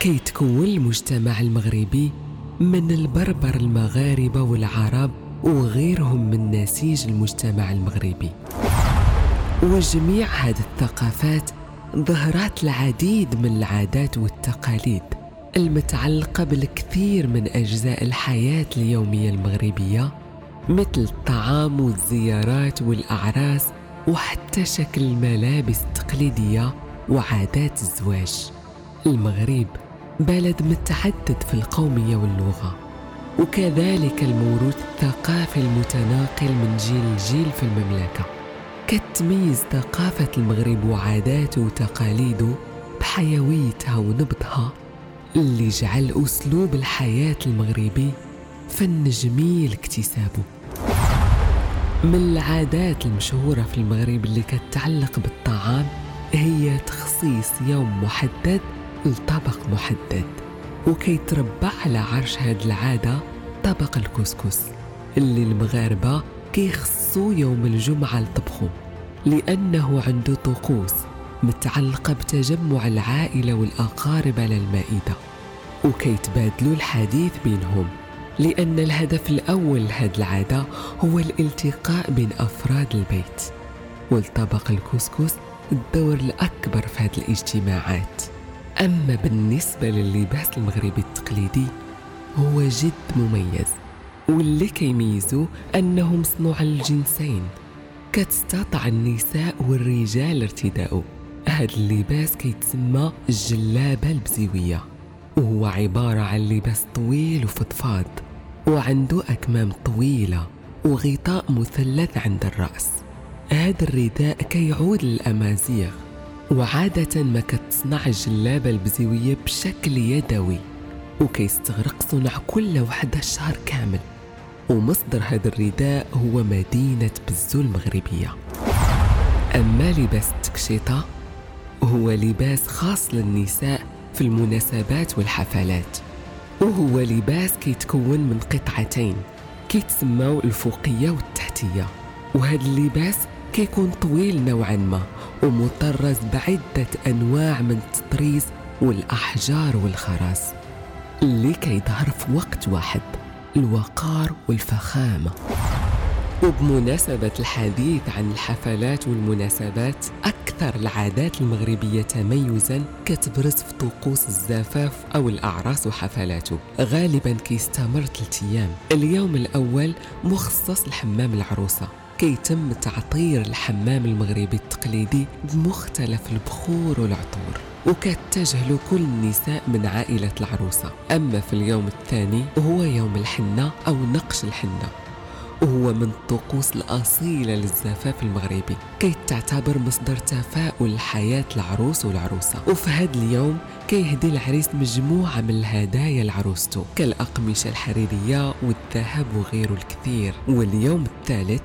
كيتكون المجتمع المغربي من البربر المغاربة والعرب وغيرهم من نسيج المجتمع المغربي. وجميع هذه الثقافات ظهرت العديد من العادات والتقاليد المتعلقة بالكثير من أجزاء الحياة اليومية المغربية مثل الطعام والزيارات والأعراس وحتى شكل الملابس التقليدية وعادات الزواج. المغرب بلد متعدد في القومية واللغة وكذلك الموروث الثقافي المتناقل من جيل لجيل في المملكة. كتميز ثقافة المغرب وعاداته وتقاليده بحيويتها ونبضها اللي جعل أسلوب الحياة المغربي فن جميل اكتسابه. من العادات المشهورة في المغرب اللي كتعلق بالطعام هي تخصيص يوم محدد لطبق محدد وكيتربى على عرش هاد العادة طبق الكسكس اللي المغاربة كيخصو يوم الجمعة لطبخو لأنه عنده طقوس متعلقة بتجمع العائلة والأقارب على المائدة وكيتبادلوا الحديث بينهم لأن الهدف الأول لهذه العادة هو الالتقاء بين أفراد البيت والطبق الكسكس الدور الأكبر في هذه الاجتماعات. أما بالنسبة لللباس المغربي التقليدي هو جد مميز. واللي كيميزو أنه مصنوع الجنسين كتستطع النساء والرجال ارتداؤه هذا اللباس كيتسمى الجلابة البزيوية. وهو عبارة عن لباس طويل وفضفاض. وعنده أكمام طويلة وغطاء مثلث عند الرأس. هذا الرداء كيعود للأمازيغ. وعادة ما كتصنع الجلابة البزيوية بشكل يدوي وكيستغرق صنع كل وحدة شهر كامل. ومصدر هذا الرداء هو مدينة بزو المغربية. أما لباس التكشيطة هو لباس خاص للنساء في المناسبات والحفلات. وهو لباس كيتكون من قطعتين كيتسماو الفوقية والتحتية. وهذا اللباس كيكون طويل نوعا ما. ومطرز بعدة أنواع من التطريز والأحجار والخرز اللي كيظهر في وقت واحد الوقار والفخامة. وبمناسبة الحديث عن الحفلات والمناسبات أكثر العادات المغربية تميزا كتبرز في طقوس الزفاف أو الأعراس وحفلاته. غالبا كيستمر ثلاثة أيام. اليوم الأول مخصص لحمام العروسة. كيتم تعطير الحمام المغربي التقليدي بمختلف البخور والعطور وكتجه كل النساء من عائلة العروسة. أما في اليوم الثاني هو يوم الحنة أو نقش الحنة وهو من الطقوس الأصيلة للزفاف المغربي. كي تعتبر مصدر تفاؤل حياة العروس والعروسة. وفي هذا اليوم كيهدي العريس مجموعة من الهدايا لعروسته كالأقمشة الحريرية والذهب وغيره الكثير. واليوم الثالث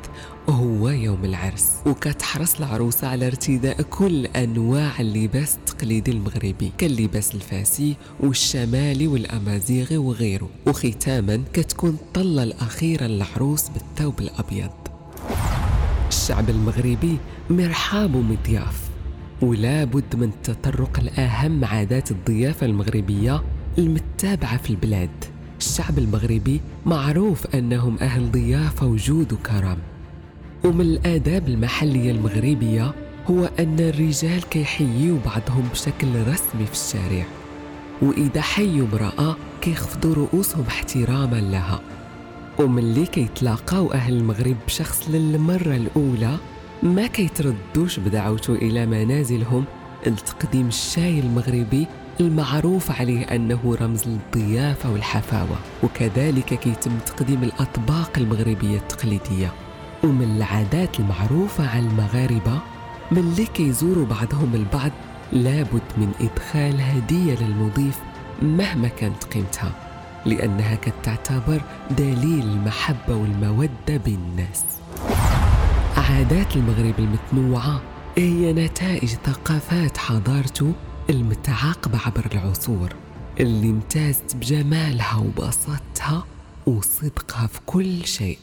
هو يوم العرس وكتحرص العروسة على ارتداء كل أنواع اللباس التقليدي المغربي كاللباس الفاسي والشمالي والأمازيغي وغيره. وختاما كتكون الطلة الأخيرة للعروس بالثوب الأبيض. الشعب المغربي مرحاب ومضياف ولا بد من التطرق لأهم عادات الضيافة المغربية المتابعة في البلاد. الشعب المغربي معروف أنهم أهل ضيافة وجود وكرم. ومن الآداب المحلية المغربية هو أن الرجال كيحيوا بعضهم بشكل رسمي في الشارع وإذا حيوا امرأة كيخفضوا رؤوسهم احتراما لها. وملي كيتلاقاو أهل المغرب بشخص للمرة الأولى ما كيتردوش بدعوته إلى منازلهم لتقديم الشاي المغربي المعروف عليه أنه رمز للضيافة والحفاوة وكذلك كيتم تقديم الأطباق المغربية التقليدية. ومن العادات المعروفة على المغاربة من اللي كيزوروا بعضهم البعض لابد من إدخال هدية للمضيف مهما كانت قيمتها لأنها كتعتبر دليل المحبة والمودة بين الناس عادات المغرب المتنوعة هي نتائج ثقافات حضارته المتعاقبة عبر العصور اللي امتازت بجمالها وبساطتها وصدقها في كل شيء.